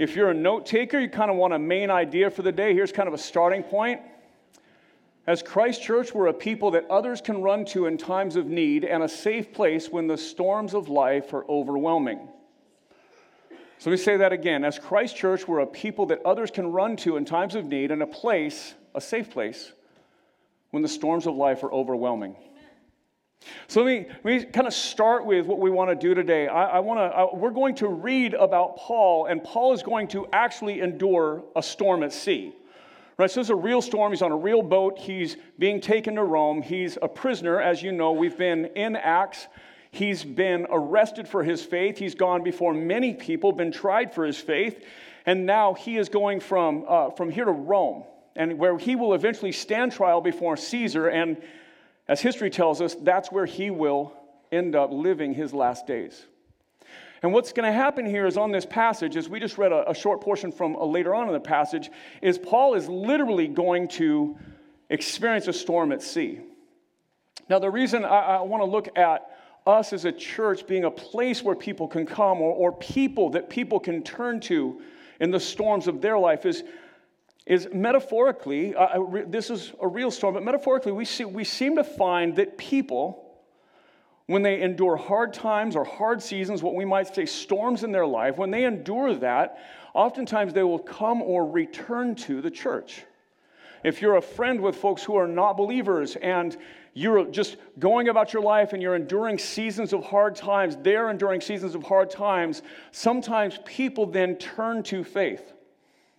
If you're a note taker, you kind of want a main idea for the day. Here's kind of a starting point. As Christ Church, we're a people that others can run to in times of need and a safe place when the storms of life are overwhelming. So let me say that again. As Christ Church, we're a people that others can run to in times of need and a place, a safe place, when the storms of life are overwhelming. So let me, let me kind of start with what we want to do today. I, I want to, we're going to read about Paul, and Paul is going to actually endure a storm at sea. Right, so this is a real storm. He's on a real boat. He's being taken to Rome. He's a prisoner, as you know. We've been in Acts. He's been arrested for his faith. He's gone before many people, been tried for his faith, and now he is going from, uh, from here to Rome, and where he will eventually stand trial before Caesar. And as history tells us, that's where he will end up living his last days. And what's going to happen here is on this passage, as we just read a, a short portion from later on in the passage, is Paul is literally going to experience a storm at sea. Now, the reason I, I want to look at us as a church being a place where people can come or, or people that people can turn to in the storms of their life is is metaphorically, uh, uh this is a real storm, but metaphorically, we, see, we seem to find that people, when they endure hard times or hard seasons, what we might say storms in their life, when they endure that, oftentimes they will come or return to the church. If you're a friend with folks who are not believers and you're just going about your life and you're enduring seasons of hard times, they're enduring seasons of hard times, sometimes people then turn to faith.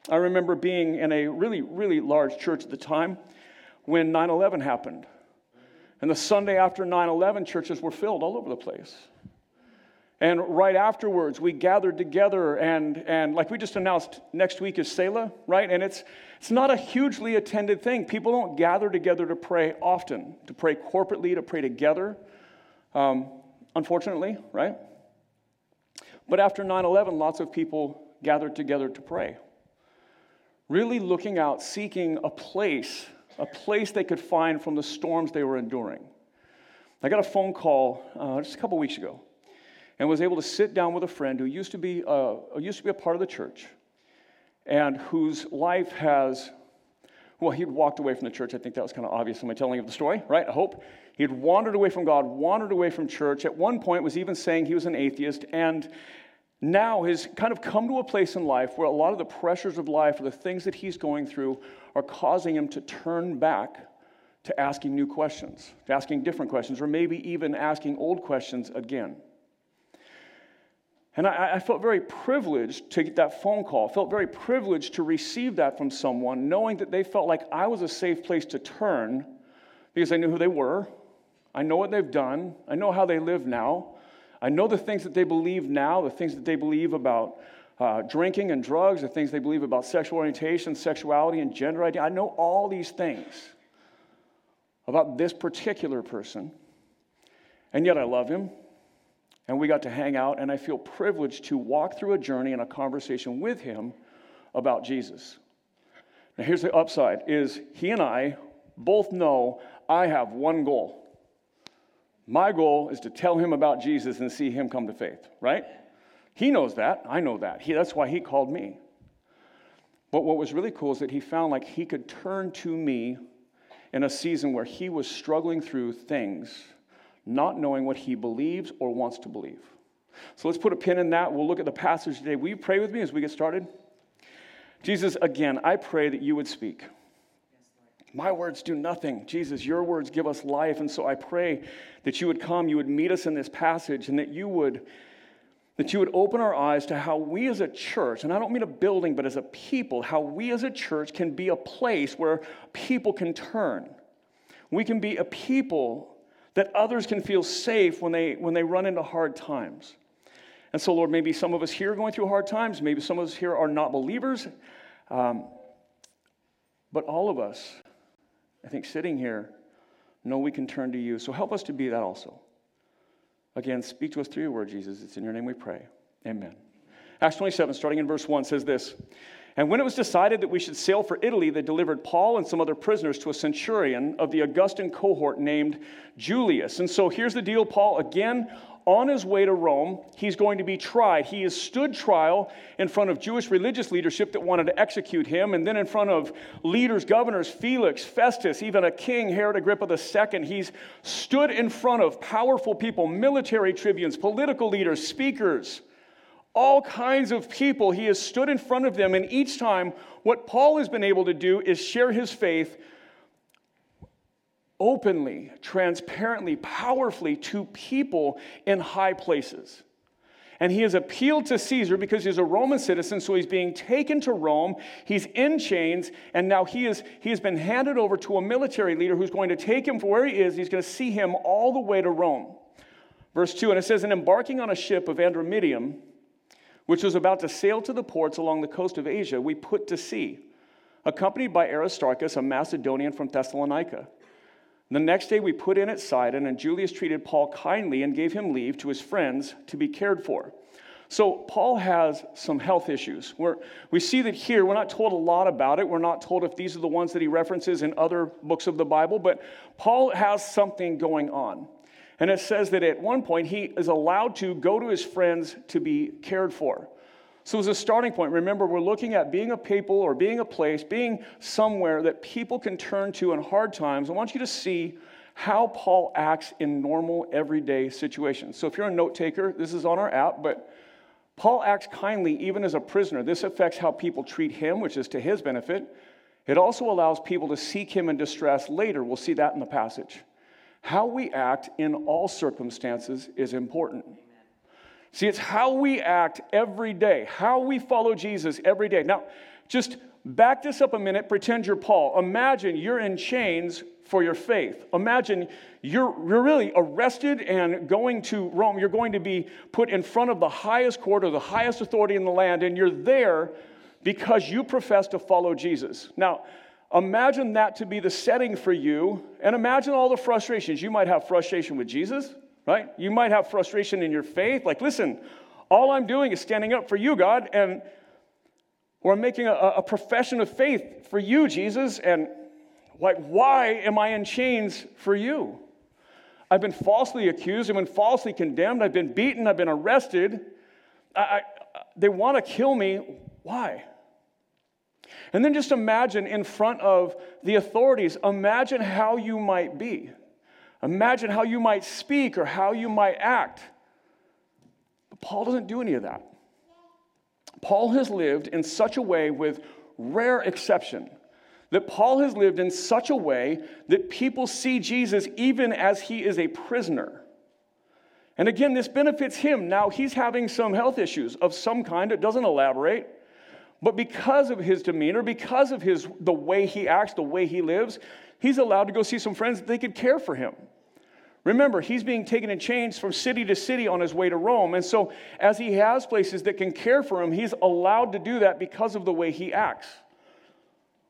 I remember being in a really, really large church at the time when 9 11 happened. And the Sunday after 9 11, churches were filled all over the place. And right afterwards, we gathered together, and, and like we just announced, next week is Selah, right? And it's, it's not a hugely attended thing. People don't gather together to pray often, to pray corporately, to pray together, um, unfortunately, right? But after 9 11, lots of people gathered together to pray really looking out, seeking a place, a place they could find from the storms they were enduring. I got a phone call uh, just a couple weeks ago and was able to sit down with a friend who used to be, uh, used to be a part of the church and whose life has, well, he'd walked away from the church. I think that was kind of obvious in my telling of the story, right? I hope. He'd wandered away from God, wandered away from church. At one point was even saying he was an atheist and now has kind of come to a place in life where a lot of the pressures of life or the things that he's going through are causing him to turn back to asking new questions, to asking different questions, or maybe even asking old questions again. And I, I, felt very privileged to get that phone call. Felt very privileged to receive that from someone, knowing that they felt like I was a safe place to turn because I knew who they were. I know what they've done. I know how they live now. I know the things that they believe now, the things that they believe about uh, drinking and drugs, the things they believe about sexual orientation, sexuality, and gender identity. I know all these things about this particular person, and yet I love him. And we got to hang out, and I feel privileged to walk through a journey and a conversation with him about Jesus. Now, here's the upside: is he and I both know I have one goal. My goal is to tell him about Jesus and see him come to faith, right? He knows that. I know that. He, that's why he called me. But what was really cool is that he found like he could turn to me in a season where he was struggling through things, not knowing what he believes or wants to believe. So let's put a pin in that. We'll look at the passage today. Will you pray with me as we get started? Jesus, again, I pray that you would speak. My words do nothing. Jesus, your words give us life. And so I pray that you would come, you would meet us in this passage, and that you would that you would open our eyes to how we as a church, and I don't mean a building, but as a people, how we as a church can be a place where people can turn. We can be a people that others can feel safe when they, when they run into hard times. And so, Lord, maybe some of us here are going through hard times. Maybe some of us here are not believers. Um, but all of us I think sitting here, know we can turn to you. So help us to be that also. Again, speak to us through your word, Jesus. It's in your name we pray. Amen. Acts 27, starting in verse 1, says this And when it was decided that we should sail for Italy, they delivered Paul and some other prisoners to a centurion of the Augustan cohort named Julius. And so here's the deal Paul, again, on his way to Rome, he's going to be tried. He has stood trial in front of Jewish religious leadership that wanted to execute him, and then in front of leaders, governors, Felix, Festus, even a king, Herod Agrippa II. He's stood in front of powerful people, military tribunes, political leaders, speakers all kinds of people. He has stood in front of them, and each time, what Paul has been able to do is share his faith openly, transparently, powerfully to people in high places. And he has appealed to Caesar because he's a Roman citizen, so he's being taken to Rome. He's in chains, and now he, is, he has been handed over to a military leader who's going to take him from where he is. He's going to see him all the way to Rome. Verse 2, and it says, And embarking on a ship of Adramyttium, which was about to sail to the ports along the coast of Asia, we put to sea, accompanied by Aristarchus, a Macedonian from Thessalonica. The next day we put in at Sidon, and Julius treated Paul kindly and gave him leave to his friends to be cared for. So, Paul has some health issues. We see that here, we're not told a lot about it. We're not told if these are the ones that he references in other books of the Bible, but Paul has something going on. And it says that at one point he is allowed to go to his friends to be cared for. So, as a starting point, remember we're looking at being a people or being a place, being somewhere that people can turn to in hard times. I want you to see how Paul acts in normal, everyday situations. So, if you're a note taker, this is on our app, but Paul acts kindly even as a prisoner. This affects how people treat him, which is to his benefit. It also allows people to seek him in distress later. We'll see that in the passage. How we act in all circumstances is important. See, it's how we act every day, how we follow Jesus every day. Now, just back this up a minute, pretend you're Paul. Imagine you're in chains for your faith. Imagine you're, you're really arrested and going to Rome. You're going to be put in front of the highest court or the highest authority in the land, and you're there because you profess to follow Jesus. Now, Imagine that to be the setting for you, and imagine all the frustrations. You might have frustration with Jesus, right? You might have frustration in your faith. Like, listen, all I'm doing is standing up for you, God, and or I'm making a, a profession of faith for you, Jesus, and like, why am I in chains for you? I've been falsely accused, I've been falsely condemned, I've been beaten, I've been arrested. I, I, they want to kill me. Why? And then just imagine in front of the authorities, imagine how you might be. Imagine how you might speak or how you might act. But Paul doesn't do any of that. Paul has lived in such a way, with rare exception, that Paul has lived in such a way that people see Jesus even as he is a prisoner. And again, this benefits him. Now he's having some health issues of some kind. It doesn't elaborate. But because of his demeanor, because of his, the way he acts, the way he lives, he's allowed to go see some friends that they could care for him. Remember, he's being taken in chains from city to city on his way to Rome. And so, as he has places that can care for him, he's allowed to do that because of the way he acts.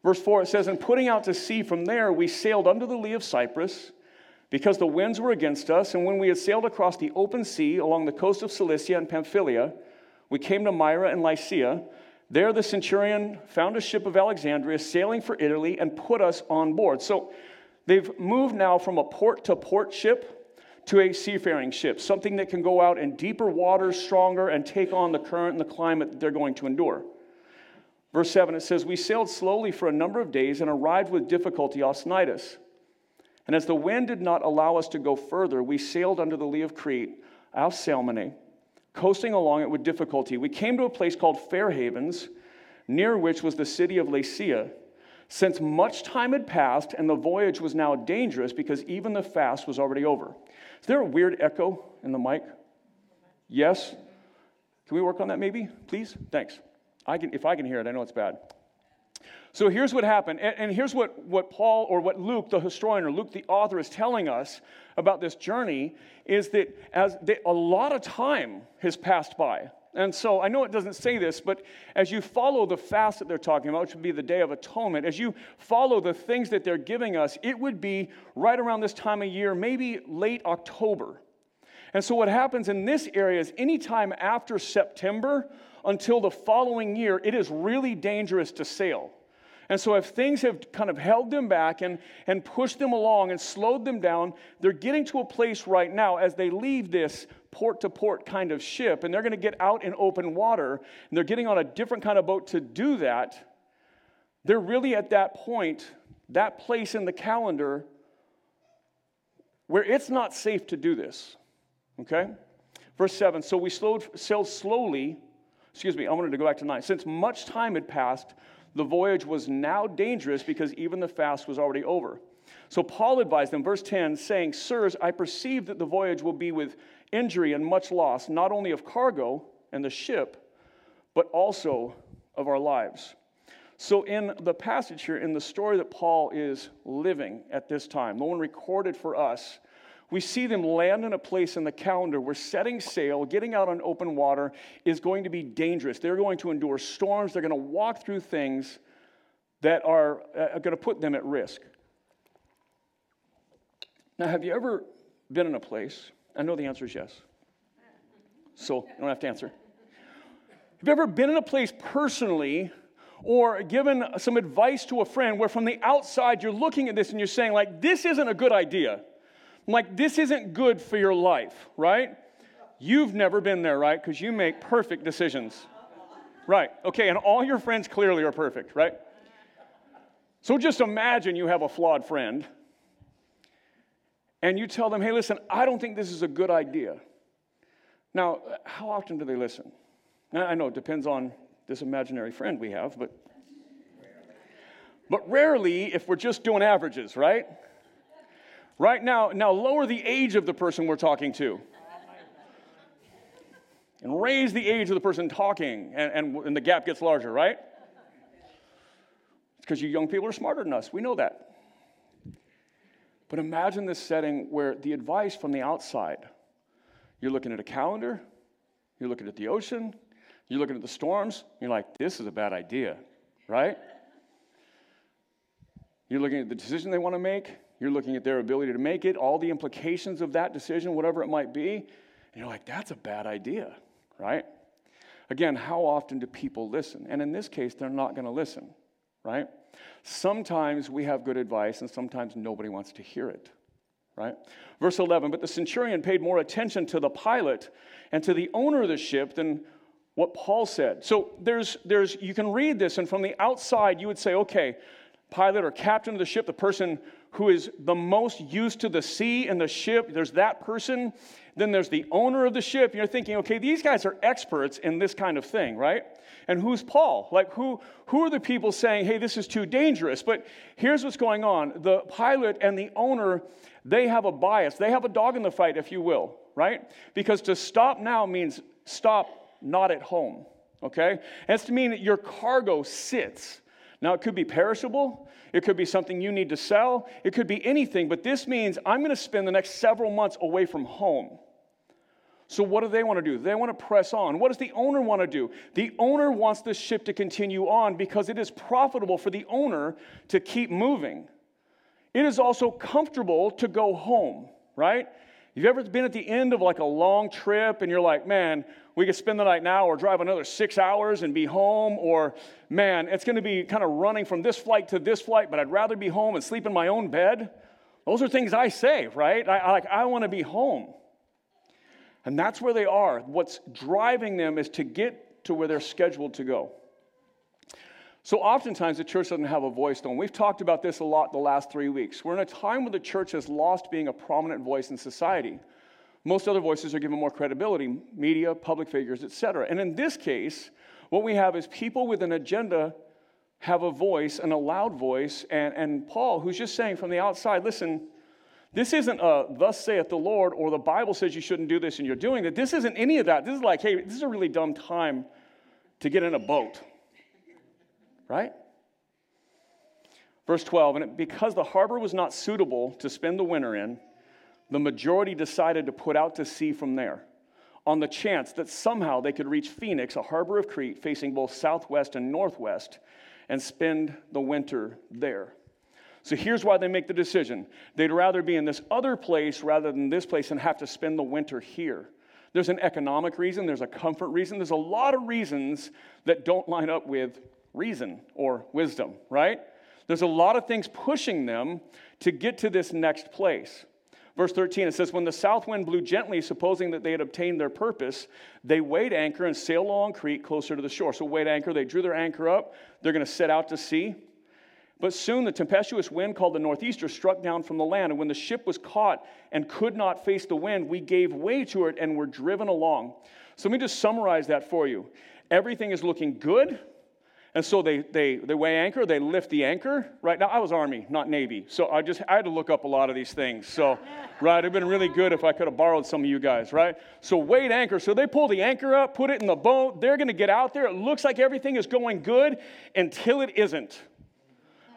Verse 4 it says, And putting out to sea from there, we sailed under the lee of Cyprus because the winds were against us. And when we had sailed across the open sea along the coast of Cilicia and Pamphylia, we came to Myra and Lycia. There, the centurion found a ship of Alexandria sailing for Italy and put us on board. So they've moved now from a port to port ship to a seafaring ship, something that can go out in deeper waters, stronger, and take on the current and the climate that they're going to endure. Verse 7, it says, We sailed slowly for a number of days and arrived with difficulty off Cnidus. And as the wind did not allow us to go further, we sailed under the lee of Crete, off Salmone coasting along it with difficulty. We came to a place called Fair Havens, near which was the city of Lasea. Since much time had passed and the voyage was now dangerous because even the fast was already over. Is there a weird echo in the mic? Yes? Can we work on that maybe, please? Thanks. I can, if I can hear it, I know it's bad. So here's what happened. And, and, here's what, what Paul or what Luke, the historian, or Luke, the author, is telling us about this journey is that as they, a lot of time has passed by. And so I know it doesn't say this, but as you follow the fast that they're talking about, which would be the Day of Atonement, as you follow the things that they're giving us, it would be right around this time of year, maybe late October. And so, what happens in this area is anytime after September until the following year, it is really dangerous to sail. And so, if things have kind of held them back and, and pushed them along and slowed them down, they're getting to a place right now as they leave this port to port kind of ship and they're going to get out in open water and they're getting on a different kind of boat to do that. They're really at that point, that place in the calendar where it's not safe to do this. Okay? Verse 7 So we slowed, sailed slowly. Excuse me, I wanted to go back to 9. Since much time had passed, the voyage was now dangerous because even the fast was already over. So Paul advised them, verse 10, saying, Sirs, I perceive that the voyage will be with injury and much loss, not only of cargo and the ship, but also of our lives. So, in the passage here, in the story that Paul is living at this time, the one recorded for us, we see them land in a place in the calendar where setting sail, getting out on open water, is going to be dangerous. They're going to endure storms, they're going to walk through things that are, uh, going to put them at risk. Now, have you ever been in a place? I know the answer is yes. So you don't have to answer. Have you ever been in a place personally or given some advice to a friend where from the outside you're looking at this and you're saying, like, this isn't a good idea? Like, this isn't good for your life, right? You've never been there, right? Because you make perfect decisions. Right, okay, and all your friends clearly are perfect, right? So just imagine you have a flawed friend and you tell them, hey, listen, I don't think this is a good idea. Now, how often do they listen? Now, I know it depends on this imaginary friend we have, but but rarely if we're just doing averages, right? Right now, now lower the age of the person we're talking to. And raise the age of the person talking, and, and, and the gap gets larger, right? It's because you young people are smarter than us. We know that. But imagine this setting where the advice from the outside you're looking at a calendar, you're looking at the ocean, you're looking at the storms, you're like, this is a bad idea, right? You're looking at the decision they want to make, you're looking at their ability to make it, all the implications of that decision, whatever it might be. And you're like, that's a bad idea, right? Again, how often do people listen? And in this case, they're not going to listen, right? Sometimes we have good advice, and sometimes nobody wants to hear it, right? Verse 11, but the centurion paid more attention to the pilot and to the owner of the ship than what Paul said. So there's, there's, you can read this, and from the outside, you would say, okay, pilot or captain of the ship, the person who is the most used to the sea and the ship, there's that person. Then there's the owner of the ship. You're thinking, okay, these guys are experts in this kind of thing, right? And who's Paul? Like, who, who are the people saying, hey, this is too dangerous? But here's what's going on the pilot and the owner, they have a bias. They have a dog in the fight, if you will, right? Because to stop now means stop not at home, okay? It's to mean that your cargo sits. Now, it could be perishable, it could be something you need to sell, it could be anything, but this means I'm going to spend the next several months away from home. So, what do they want to do? They want to press on. What does the owner want to do? The owner wants the ship to continue on because it is profitable for the owner to keep moving. It is also comfortable to go home, right? You've ever been at the end of like a long trip and you're like, man, we could spend the night now or drive another six hours and be home, or man, it's going to be kind of running from this flight to this flight, but I'd rather be home and sleep in my own bed. Those are things I say, right? I, I like, I want to be home. And that's where they are. What's driving them is to get to where they're scheduled to go. So oftentimes the church doesn't have a voice, though. And we've talked about this a lot the last three weeks. We're in a time where the church has lost being a prominent voice in society. Most other voices are given more credibility media, public figures, etc. And in this case, what we have is people with an agenda have a voice, and a loud voice. And, and Paul, who's just saying from the outside, listen, this isn't a thus saith the Lord, or the Bible says you shouldn't do this and you're doing it. This isn't any of that. This is like, hey, this is a really dumb time to get in a boat. Right? Verse 12, and because the harbor was not suitable to spend the winter in, the majority decided to put out to sea from there on the chance that somehow they could reach Phoenix, a harbor of Crete facing both southwest and northwest, and spend the winter there. So here's why they make the decision they'd rather be in this other place rather than this place and have to spend the winter here. There's an economic reason, there's a comfort reason, there's a lot of reasons that don't line up with reason or wisdom, right? There's a lot of things pushing them to get to this next place. Verse 13, it says, When the south wind blew gently, supposing that they had obtained their purpose, they weighed anchor and sailed along Crete closer to the shore. So, weighed anchor, they drew their anchor up. They're going to set out to sea. But soon the tempestuous wind called the northeaster struck down from the land. And when the ship was caught and could not face the wind, we gave way to it and were driven along. So, let me just summarize that for you. Everything is looking good and so they, they, they weigh anchor, they lift the anchor. Right now, I was Army, not Navy. So I just I had to look up a lot of these things. So, right, it'd been really good if I could have borrowed some of you guys, right? So, weighed anchor. So they pull the anchor up, put it in the boat. They're going to get out there. It looks like everything is going good until it isn't.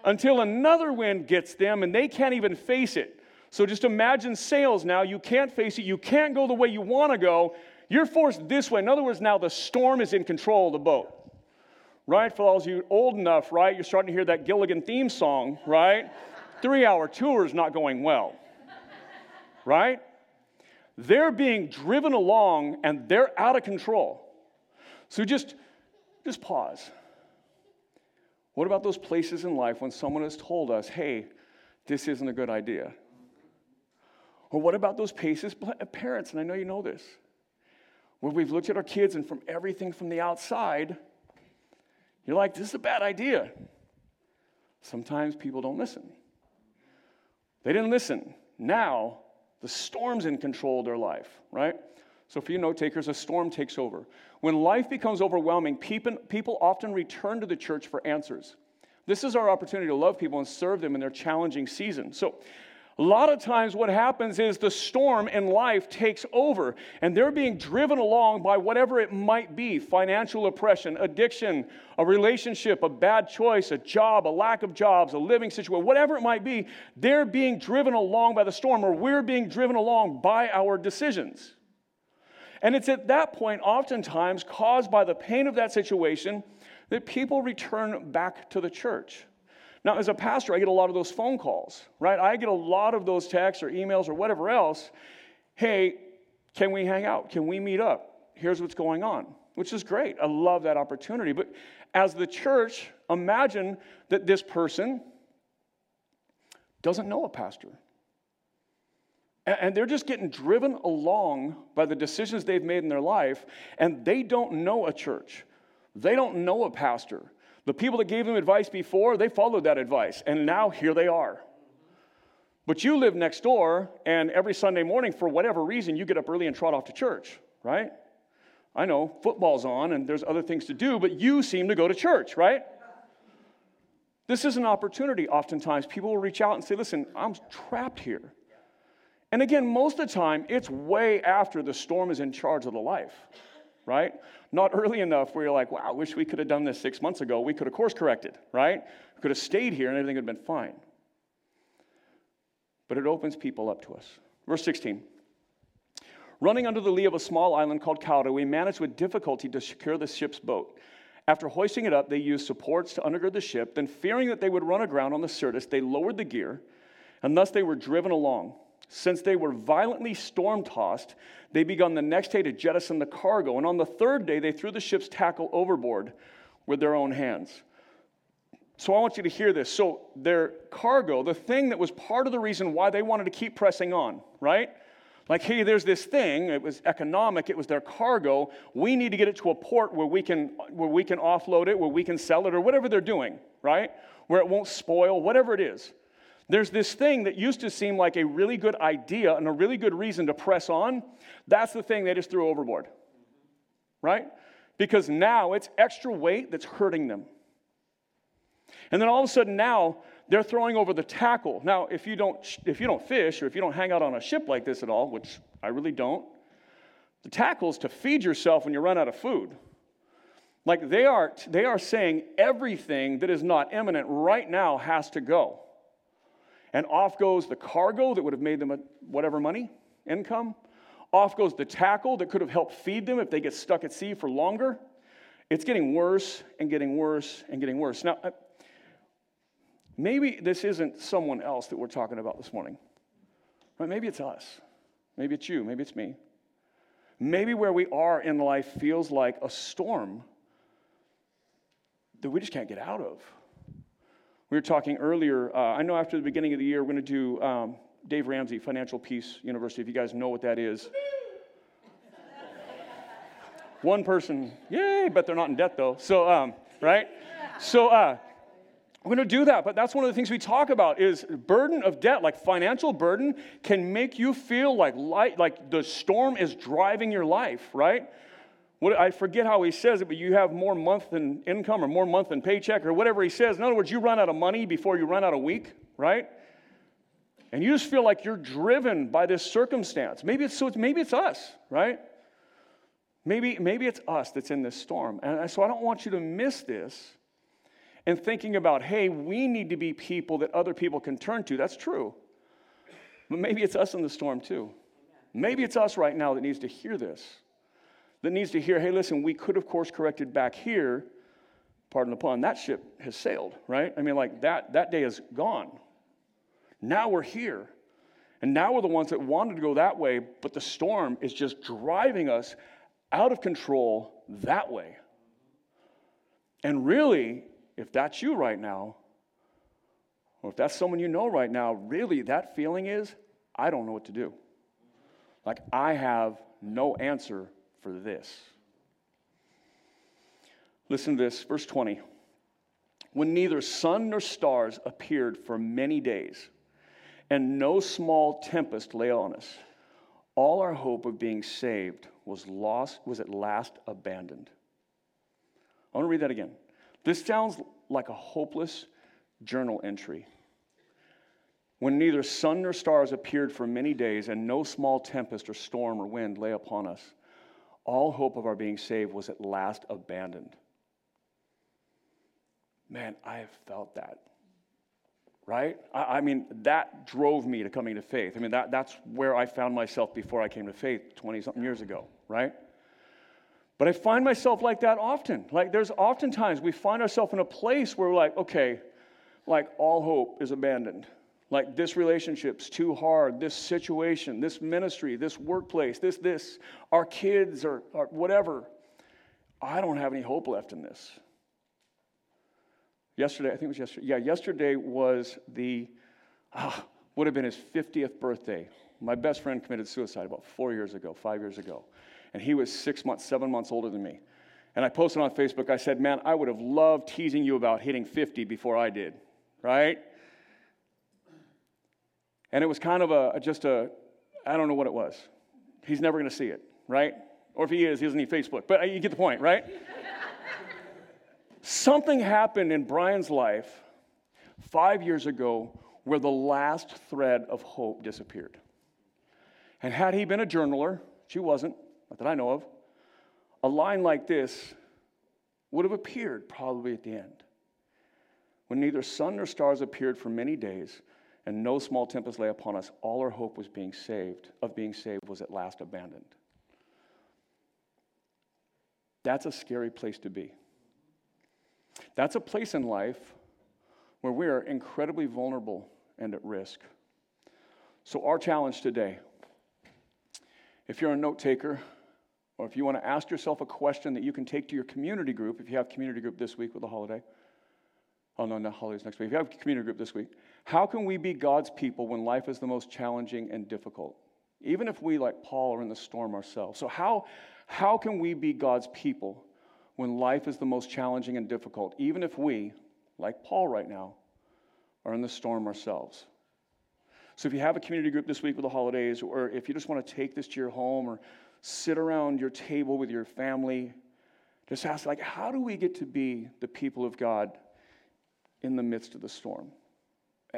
Until another wind gets them and they can't even face it. So just imagine sails now. You can't face it. You can't go the way you want to go. You're forced this way. In other words, now the storm is in control of the boat right? For those you old enough, right? You're starting to hear that Gilligan theme song, right? Three hour tour is not going well, right? They're being driven along and they're out of control. So just, just pause. What about those places in life when someone has told us, hey, this isn't a good idea? Or what about those places, uh, parents, and I know you know this, where we've looked at our kids and from everything from the outside, you're like, this is a bad idea. Sometimes people don't listen. They didn't listen. Now, the storm's in control of their life, right? So, for you note takers, a storm takes over. When life becomes overwhelming, people, often return to the church for answers. This is our opportunity to love people and serve them in their challenging season. So, a lot of times, what happens is the storm in life takes over, and they're being driven along by whatever it might be financial oppression, addiction, a relationship, a bad choice, a job, a lack of jobs, a living situation, whatever it might be. They're being driven along by the storm, or we're being driven along by our decisions. And it's at that point, oftentimes caused by the pain of that situation, that people return back to the church. Now, as a pastor, I get a lot of those phone calls, right? I get a lot of those texts or emails or whatever else. Hey, can we hang out? Can we meet up? Here's what's going on, which is great. I love that opportunity. But as the church, imagine that this person doesn't know a pastor. And they're just getting driven along by the decisions they've made in their life, and they don't know a church. They don't know a pastor. The people that gave them advice before, they followed that advice, and now here they are. But you live next door, and every Sunday morning, for whatever reason, you get up early and trot off to church, right? I know football's on and there's other things to do, but you seem to go to church, right? This is an opportunity. Oftentimes, people will reach out and say, Listen, I'm trapped here. And again, most of the time, it's way after the storm is in charge of the life right? Not early enough where you're like, wow, I wish we could have done this six months ago. We could have course corrected, right? We could have stayed here and everything would have been fine. But it opens people up to us. Verse 16. Running under the lee of a small island called Cauda, we managed with difficulty to secure the ship's boat. After hoisting it up, they used supports to undergird the ship. Then, fearing that they would run aground on the Syrtis, they lowered the gear, and thus they were driven along. Since they were violently storm tossed, they began the next day to jettison the cargo, and on the third day they threw the ship's tackle overboard with their own hands. So I want you to hear this. So their cargo, the thing that was part of the reason why they wanted to keep pressing on, right? Like, hey, there's this thing, it was economic, it was their cargo. We need to get it to a port where we can where we can offload it, where we can sell it, or whatever they're doing, right? Where it won't spoil, whatever it is. There's this thing that used to seem like a really good idea and a really good reason to press on. That's the thing they just threw overboard. Right? Because now it's extra weight that's hurting them. And then all of a sudden now they're throwing over the tackle. Now, if you don't if you don't fish or if you don't hang out on a ship like this at all, which I really don't, the tackle is to feed yourself when you run out of food. Like they are they are saying everything that is not imminent right now has to go and off goes the cargo that would have made them whatever money, income. Off goes the tackle that could have helped feed them if they get stuck at sea for longer. It's getting worse and getting worse and getting worse. Now, uh, maybe this isn't someone else that we're talking about this morning. Right? Maybe it's us. Maybe it's you. Maybe it's me. Maybe where we are in life feels like a storm that we just can't get out of. We were talking earlier, uh, I know after the beginning of the year, we're going to do um, Dave Ramsey, Financial Peace University, if you guys know what that is. One person, yay, but they're not in debt though. So, um, right? So, uh, we're going to do that, but that's one of the things we talk about is burden of debt, like financial burden can make you feel like light, like the storm is driving your life, right? What, I forget how he says it, but you have more month than income or more month than paycheck or whatever he says. In other words, you run out of money before you run out of week, right? And you just feel like you're driven by this circumstance. Maybe it's so maybe it's us, right? Maybe, maybe it's us that's in this storm. And so I don't want you to miss this and thinking about, hey, we need to be people that other people can turn to. That's true. But maybe it's us in the storm too. Maybe it's us right now that needs to hear this, that needs to hear, hey, listen, we could have course corrected back here. Pardon the pun, that ship has sailed, right? I mean, like that, that day is gone. Now we're here. And now we're the ones that wanted to go that way, but the storm is just driving us out of control that way. And really, if that's you right now, or if that's someone you know right now, really that feeling is, I don't know what to do. Like, I have no answer for this. Listen to this, verse 20. When neither sun nor stars appeared for many days, and no small tempest lay on us, all our hope of being saved was lost, was at last abandoned. I want to read that again. This sounds like a hopeless journal entry. When neither sun nor stars appeared for many days, and no small tempest or storm or wind lay upon us, all hope of our being saved was at last abandoned. Man, I have felt that. Right? I, I, mean, that drove me to coming to faith. I mean, that, that's where I found myself before I came to faith 20 something years ago, right? But I find myself like that often. Like there's oftentimes we find ourselves in a place where we're like, okay, like all hope is abandoned. Like this relationship's too hard, this situation, this ministry, this workplace, this, this, our kids or, or whatever. I don't have any hope left in this. Yesterday, I think it was yesterday. Yeah, yesterday was the, ah, would have been his 50th birthday. My best friend committed suicide about four years ago, five years ago and he was six months, seven months older than me. And I posted on Facebook, I said, Man, I would have loved teasing you about hitting 50 before I did, right? And it was kind of a just a, I don't know what it was. He's never going to see it, right? Or if he is, he doesn't need Facebook. But uh, you get the point, right? Something happened in Brian's life five years ago where the last thread of hope disappeared. And had he been a journaler, she wasn't, not that I know of, a line like this would have appeared probably at the end. When neither sun nor stars appeared for many days, and no small tempest lay upon us, all our hope was being saved, of being saved was at last abandoned. That's a scary place to be. That's a place in life where we are incredibly vulnerable and at risk. So, our challenge today if you're a note taker, or if you want to ask yourself a question that you can take to your community group, if you have community group this week with the holiday, oh no, not holidays next week. If you have community group this week, how can we be God's people when life is the most challenging and difficult? Even if we, like Paul, are in the storm ourselves. So, how, how can we be God's people when life is the most challenging and difficult, even if we, like Paul right now, are in the storm ourselves? So, if you have a community group this week with the holidays, or if you just want to take this to your home or sit around your table with your family, just ask, like, how do we get to be the people of God in the midst of the storm?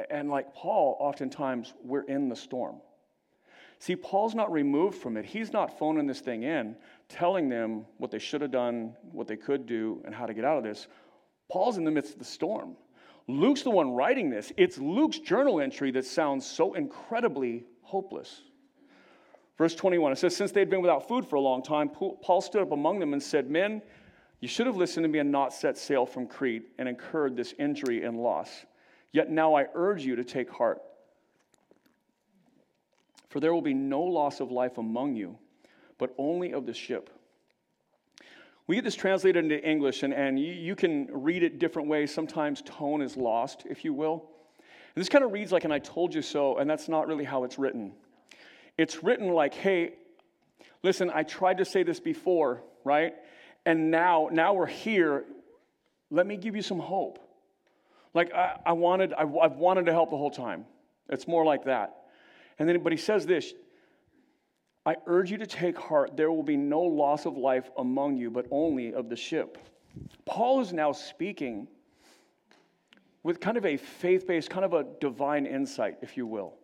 And like Paul, oftentimes we're in the storm. See, Paul's not removed from it. He's not phoning this thing in, telling them what they should have done, what they could do, and how to get out of this. Paul's in the midst of the storm. Luke's the one writing this. It's Luke's journal entry that sounds so incredibly hopeless. Verse 21, it says, Since they had been without food for a long time, Paul stood up among them and said, Men, you should have listened to me and not set sail from Crete and incurred this injury and loss. Yet now I urge you to take heart. For there will be no loss of life among you, but only of the ship. We get this translated into English, and, and you, you can read it different ways. Sometimes tone is lost, if you will. And this kind of reads like an I told you so, and that's not really how it's written. It's written like, hey, listen, I tried to say this before, right? And now, now we're here. Let me give you some hope. Like I, I wanted, I, I've wanted to help the whole time. It's more like that. And then, but he says this I urge you to take heart. There will be no loss of life among you, but only of the ship. Paul is now speaking with kind of a faith based, kind of a divine insight, if you will.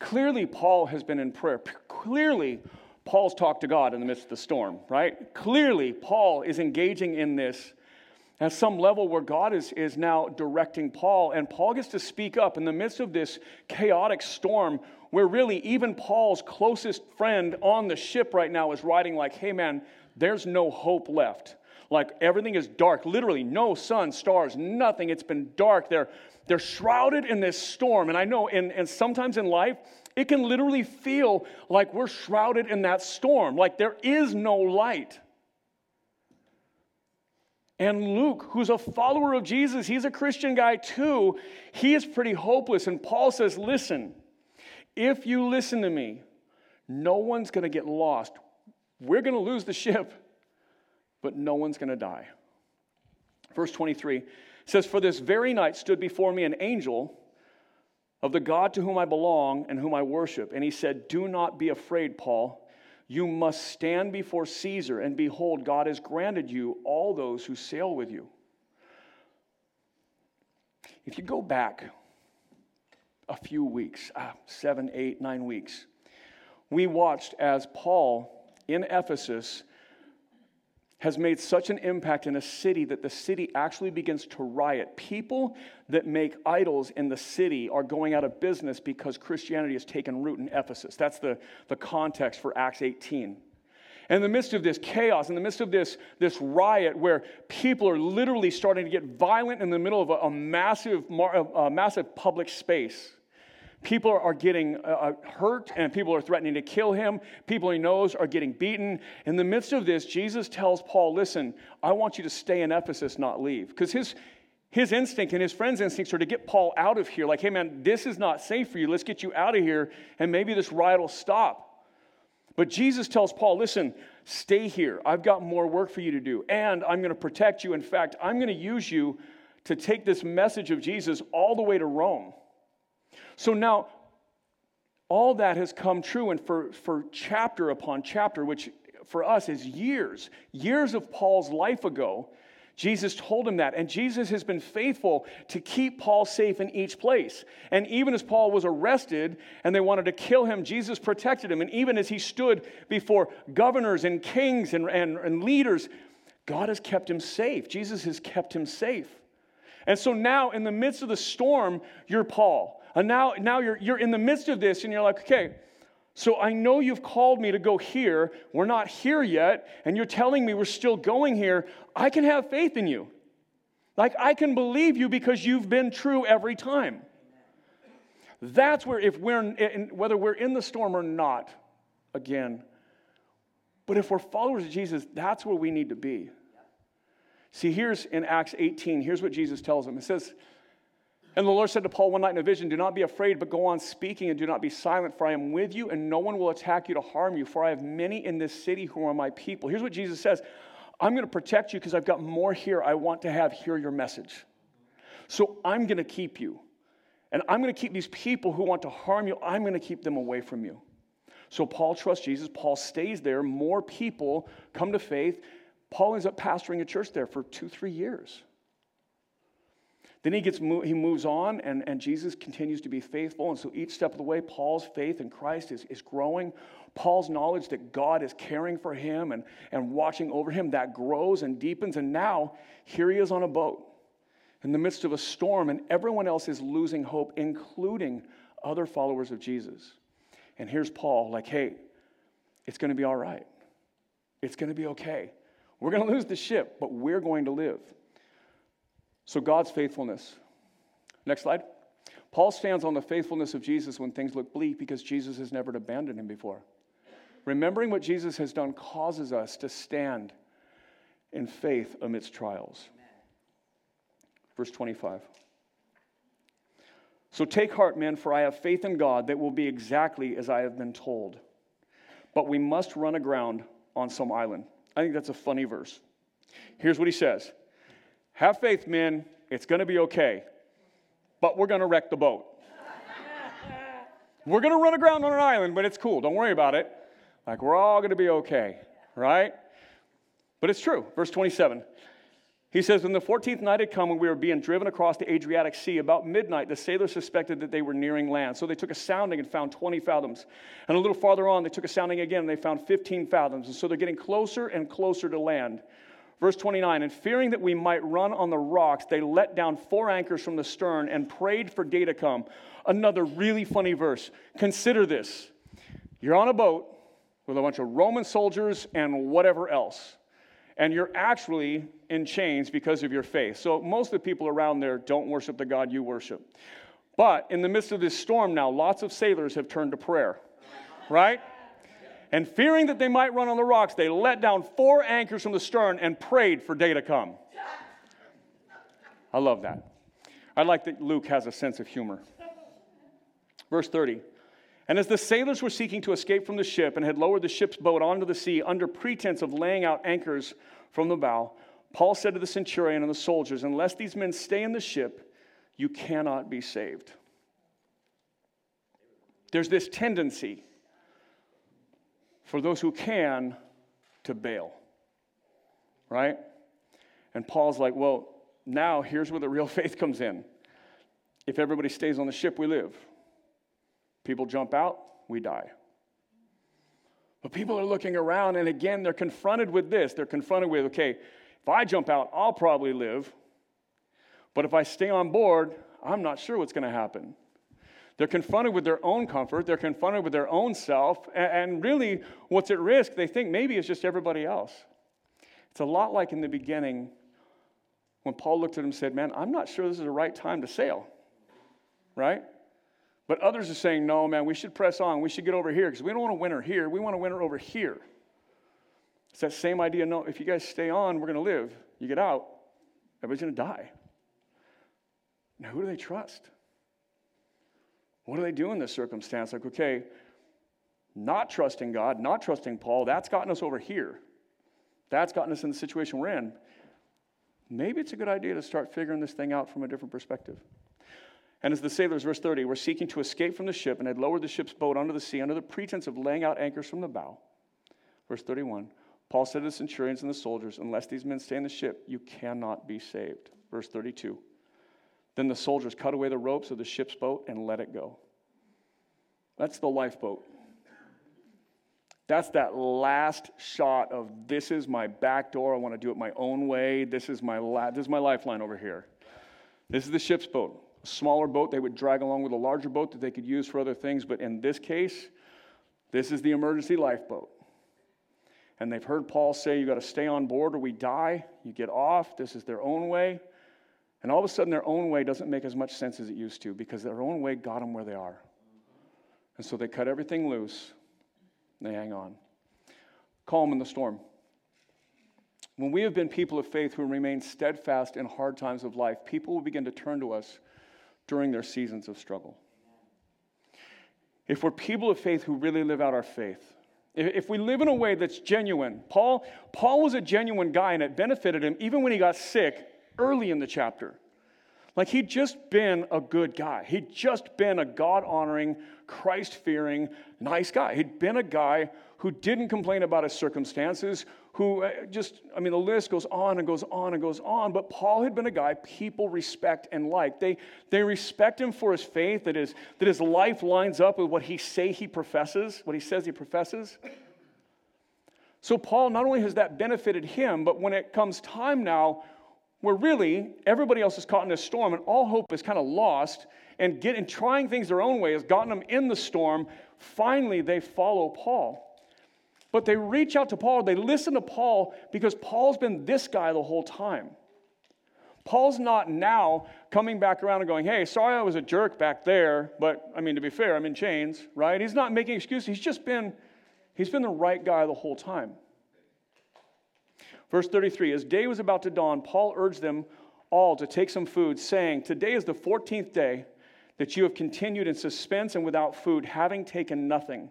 Clearly, Paul has been in prayer. Clearly, Paul's talked to God in the midst of the storm, right? Clearly, Paul is engaging in this at some level where God is, is now directing Paul, and Paul gets to speak up in the midst of this chaotic storm where really even Paul's closest friend on the ship right now is writing, like, hey man, there's no hope left. Like everything is dark, literally, no sun, stars, nothing. It's been dark. They're, they're shrouded in this storm. And I know, and, and sometimes in life, it can literally feel like we're shrouded in that storm, like there is no light. And Luke, who's a follower of Jesus, he's a Christian guy too, he is pretty hopeless. And Paul says, Listen, if you listen to me, no one's to get lost. We're to lose the ship, but no one's to die. Verse 23 says, For this very night stood before me an angel of the God to whom I belong and whom I worship. And he said, Do not be afraid, Paul. You must stand before Caesar, and behold, God has granted you all those who sail with you. If you go back a few weeks, ah, seven, eight, nine weeks, we watched as Paul in Ephesus has made such an impact in a city that the city actually begins to riot. People that make idols in the city are going out of business because Christianity has taken root in Ephesus. That's the, the context for Acts 18. In the midst of this chaos, in the midst of this, this riot where people are literally starting to get violent in the middle of a, a massive, a massive public space, people are getting uh, uh, hurt and people are threatening to kill him. People he knows are getting beaten. In the midst of this, Jesus tells Paul, Listen, I want you to stay in Ephesus, not leave. Because his, his instinct and his friend's instincts are to get Paul out of here. Like, hey, man, this is not safe for you. Let's get you out of here and maybe this riot will stop. But Jesus tells Paul, listen, stay here. I've got more work for you to do, and I'm going to protect you. In fact, I'm going to use you to take this message of Jesus all the way to Rome. So now, all that has come true, and for, for chapter upon chapter, which for us is years, years of Paul's life ago, Jesus told him that. And Jesus has been faithful to keep Paul safe in each place. And even as Paul was arrested and they wanted to kill him, Jesus protected him. And even as he stood before governors and kings and, and, and leaders, God has kept him safe. Jesus has kept him safe. And so now, in the midst of the storm, you're Paul. And now, now you're, you're in the midst of this and you're like, okay, so I know you've called me to go here. We're not here yet, and you're telling me we're still going here. I can have faith in you. Like I can believe you because you've been true every time. That's where, if we're in, whether we're in the storm or not, again, but if we're followers of Jesus, that's where we need to be. See, here's in Acts 18, here's what Jesus tells them. It says, and the Lord said to Paul one night in a vision, Do not be afraid, but go on speaking and do not be silent, for I am with you, and no one will attack you to harm you, for I have many in this city who are my people. Here's what Jesus says I'm going to protect you because I've got more here I want to have hear your message. So I'm going to keep you. And I'm going to keep these people who want to harm you, I'm going to keep them away from you. So Paul trusts Jesus. Paul stays there. More people come to faith. Paul ends up pastoring a church there for two, three years. Then he gets he moves on, and, and Jesus continues to be faithful. And so each step of the way, Paul's faith in Christ is, is growing. Paul's knowledge that God is caring for him and, and watching over him, that grows and deepens. And now here he is on a boat in the midst of a storm, and everyone else is losing hope, including other followers of Jesus. And here's Paul, like, hey, it's going to be all right. It's going to be okay. We're going to lose the ship, but we're going to live. So, God's faithfulness. Next slide. Paul stands on the faithfulness of Jesus when things look bleak because Jesus has never abandoned him before. Remembering what Jesus has done causes us to stand in faith amidst trials. Verse 25. So take heart, men, for I have faith in God that will be exactly as I have been told. But we must run aground on some island. I think that's a funny verse. Here's what he says Have faith, men, it's going to be okay, but we're going to wreck the boat. we're going to run aground on an island, but it's cool. Don't worry about it. Like, we're all going to be okay, right? But it's true. Verse 27. He says, When the 14th night had come and we were being driven across the Adriatic Sea, about midnight, the sailors suspected that they were nearing land. So they took a sounding and found 20 fathoms. And a little farther on, they took a sounding again and they found 15 fathoms. And so they're getting closer and closer to land. Verse 29 And fearing that we might run on the rocks, they let down four anchors from the stern and prayed for day to come. Another really funny verse. Consider this you're on a boat with a bunch of Roman soldiers and whatever else and you're actually in chains because of your faith. So most of the people around there don't worship the God you worship. But in the midst of this storm now, lots of sailors have turned to prayer, right? And fearing that they might run on the rocks, they let down four anchors from the stern and prayed for day to come. I love that. I like that Luke has a sense of humor. Verse 30. And as the sailors were seeking to escape from the ship and had lowered the ship's boat onto the sea under pretense of laying out anchors from the bow, Paul said to the centurion and the soldiers, Unless these men stay in the ship, you cannot be saved. There's this tendency for those who can to bail, right? And Paul's like, Well, now here's where the real faith comes in. If everybody stays on the ship, we live. People jump out, we die. But people are looking around, and again, they're confronted with this. They're confronted with, okay, if I jump out, I'll probably live. But if I stay on board, I'm not sure what's going to happen. They're confronted with their own comfort, they're confronted with their own self, and really what's at risk, they think maybe it's just everybody else. It's a lot like in the beginning when Paul looked at him and said, Man, I'm not sure this is the right time to sail, right? But others are saying, no, man, we should press on. We should get over here because we don't want to win winter here. We want to winter over here. It's that same idea. No, if you guys stay on, we're going to live. You get out, everybody's going to die. Now, who do they trust? What do they do in this circumstance? Like, okay, not trusting God, not trusting Paul, that's gotten us over here. That's gotten us in the situation we're in. Maybe it's a good idea to start figuring this thing out from a different perspective. And as the sailors, verse 30, were seeking to escape from the ship and had lowered the ship's boat onto the sea under the pretense of laying out anchors from the bow, verse 31, Paul said to the centurions and the soldiers, Unless these men stay in the ship, you cannot be saved. Verse 32. Then the soldiers cut away the ropes of the ship's boat and let it go. That's the lifeboat. That's that last shot of this is my back door. I want to do it my own way. This is my, la- this is my lifeline over here. This is the ship's boat a smaller boat they would drag along with a larger boat that they could use for other things. But in this case, this is the emergency lifeboat. And they've heard Paul say, You got to stay on board or we die. You get off. This is their own way. And all of a sudden, their own way doesn't make as much sense as it used to because their own way got them where they are. And so they cut everything loose and they hang on. Calm in the storm. When we have been people of faith who remain steadfast in hard times of life, people will begin to turn to us during their seasons of struggle. If we're people of faith who really live out our faith, if we live in a way that's genuine, Paul, Paul was a genuine guy and it benefited him even when he got sick early in the chapter. Like he'd just been a good guy. He'd just been a God honoring, Christ fearing, nice guy. He'd been a guy who didn't complain about his circumstances, who uh, just, I mean, the list goes on and goes on and goes on. But Paul had been a guy people respect and like. They, they respect him for his faith, that his, that his life lines up with what he say he professes, what he says he professes. So Paul, not only has that benefited him, but when it comes time now where really everybody else is caught in a storm and all hope is kind of lost and getting trying things their own way has gotten them in the storm, finally they follow Paul. But they reach out to Paul, they listen to Paul because Paul's been this guy the whole time. Paul's not now coming back around and going, hey, sorry I was a jerk back there, but I mean, to be fair, I'm in chains, right? He's not making excuses. He's just been, he's been the right guy the whole time. Verse 33 As day was about to dawn, Paul urged them all to take some food, saying, Today is the 14th day that you have continued in suspense and without food, having taken nothing.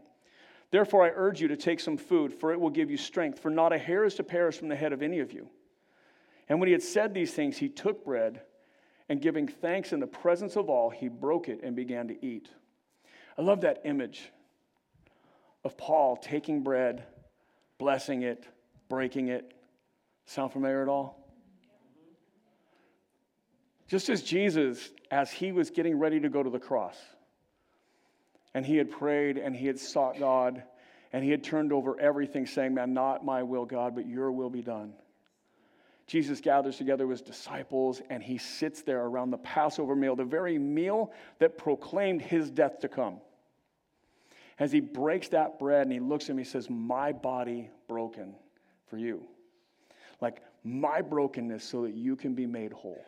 Therefore, I urge you to take some food, for it will give you strength, for not a hair is to perish from the head of any of you. And when he had said these things, he took bread, and giving thanks in the presence of all, he broke it and began to eat. I love that image of Paul taking bread, blessing it, breaking it. Sound familiar at all? Just as Jesus, as he was getting ready to go to the cross, and he had prayed and he had sought God and he had turned over everything, saying, Man, not my will, God, but your will be done. Jesus gathers together his disciples and he sits there around the Passover meal, the very meal that proclaimed his death to come. As he breaks that bread and he looks at him, he says, My body broken for you. Like my brokenness so that you can be made whole.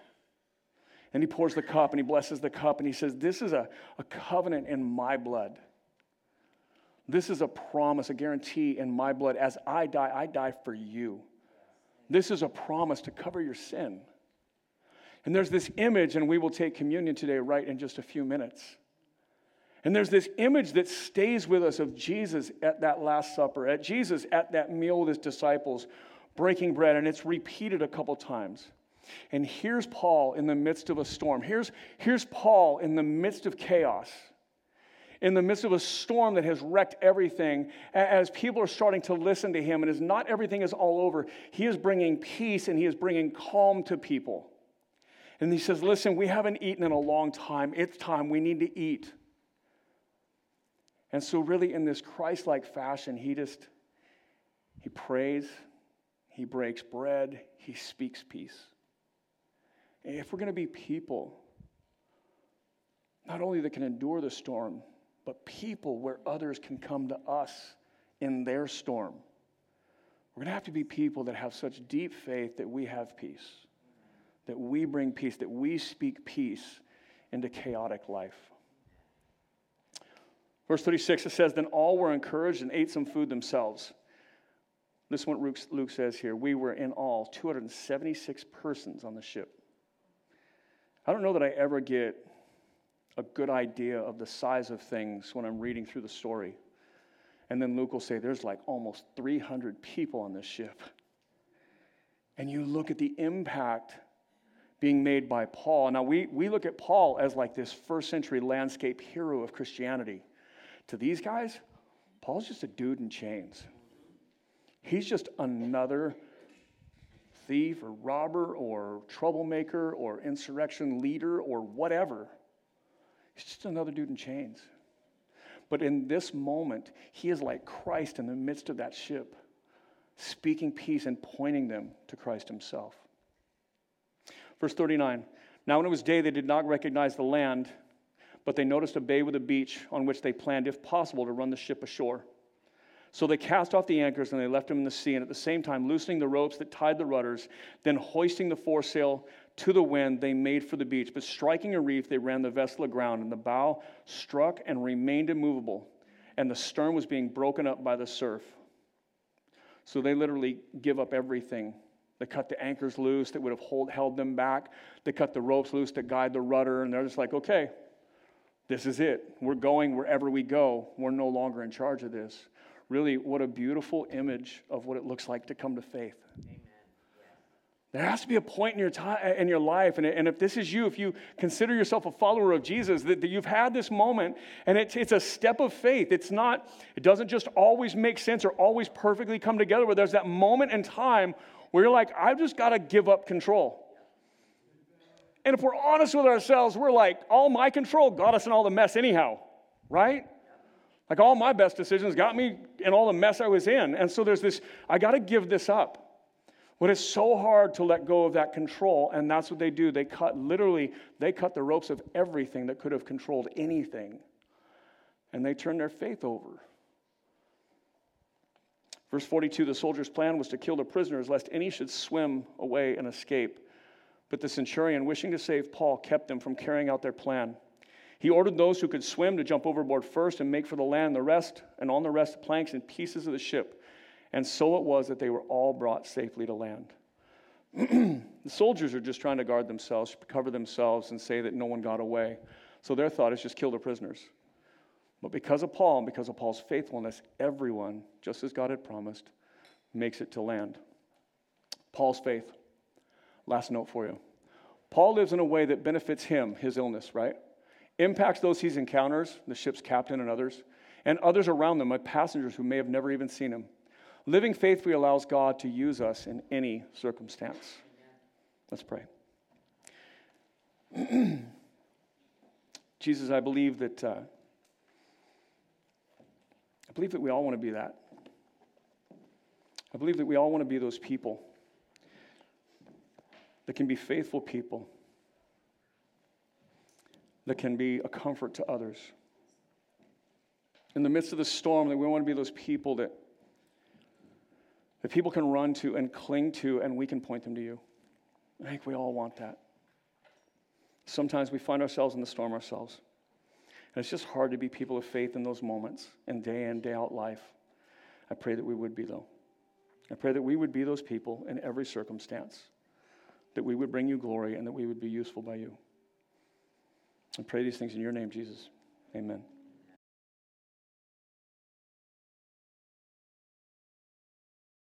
And he pours the cup and he blesses the cup and he says, This is a, a covenant in my blood. This is a promise, a guarantee in my blood. As I die, I die for you. This is a promise to cover your sin. And there's this image, and we will take communion today, right in just a few minutes. And there's this image that stays with us of Jesus at that Last Supper, at Jesus at that meal with his disciples, breaking bread, and it's repeated a couple times. And here's Paul in the midst of a storm. Here's, here's Paul in the midst of chaos, in the midst of a storm that has wrecked everything. As people are starting to listen to him, and as not everything is all over, he is bringing peace and he is bringing calm to people. And he says, Listen, we haven't eaten in a long time. It's time. We need to eat. And so, really, in this Christ like fashion, he just he prays, he breaks bread, he speaks peace if we're going to be people, not only that can endure the storm, but people where others can come to us in their storm. We're going to have to be people that have such deep faith that we have peace, that we bring peace, that we speak peace into chaotic life. Verse 36, it says, Then all were encouraged and ate some food themselves. This is what Luke says here. We were in all 276 persons on the ship. I don't know that I ever get a good idea of the size of things when I'm reading through the story. And then Luke will say, There's like almost 300 people on this ship. And you look at the impact being made by Paul. Now, we, we look at Paul as like this first century landscape hero of Christianity. To these guys, Paul's just a dude in chains. He's just another thief or robber or troublemaker or insurrection leader or whatever. He's just another dude in chains. But in this moment, he is like Christ in the midst of that ship, speaking peace and pointing them to Christ himself. Verse 39 Now, when it was day, they did not recognize the land, but they noticed a bay with a beach on which they planned, if possible, to run the ship ashore. So they cast off the anchors and they left him in the sea, and at the same time, loosening the ropes that tied the rudders, then hoisting the foresail to the wind, they made for the beach. But striking a reef, they ran the vessel aground, and the bow struck and remained immovable, and the stern was being broken up by the surf. So they literally give up everything. They cut the anchors loose that would have hold, held them back. They cut the ropes loose to guide the rudder, and they're just like, okay, this is it. We're going wherever we go. We're no longer in charge of this really what a beautiful image of what it looks like to come to faith. Amen. There has to be a point in your time in your life, and, and if this is you, if you consider yourself a follower of Jesus, that, that you've had this moment, and it's, it's a step of faith. It's not, it doesn't just always make sense or always perfectly come together, where there's that moment in time where you're like, I've just got to give up control. And if we're honest with ourselves, we're like, all my control got us in all the mess anyhow, right? Like all my best decisions got me in all the mess I was in. And so there's this, I got to give this up. But it's so hard to let go of that control, and that's what they do. They cut, literally, they cut the ropes of everything that could have controlled anything, and they turn their faith over. Verse 42 the soldiers' plan was to kill the prisoners, lest any should swim away and escape. But the centurion, wishing to save Paul, kept them from carrying out their plan. He ordered those who could swim to jump overboard first and make for the land, the rest, and on the rest, planks and pieces of the ship. And so it was that they were all brought safely to land. the soldiers are just trying to guard themselves, cover themselves, and say that no one got away. So their thought is just kill the prisoners. But because of Paul and because of Paul's faithfulness, everyone, just as God had promised, makes it to land. Paul's faith. Last note for you. Paul lives in a way that benefits him, his illness, right? Impacts those he encounters, the ship's captain and others, and others around them, passengers who may have never even seen him. Living faithfully allows God to use us in any circumstance. Let's pray. Jesus, I believe that uh, I believe that we all want to be that. I believe that we all want to be those people that can be faithful people, that can be a comfort to others. In the midst of the storm, that we want to be those people that, that people can run to and cling to, and we can point them to you. I think we all want that. Sometimes we find ourselves in the storm ourselves. And it's just hard to be people of faith in those moments and day in, day out life. I pray that we would be, though. I pray that we would be those people in every circumstance that we would bring you glory and that we would be useful by you. I pray these things in your name, Jesus. Amen.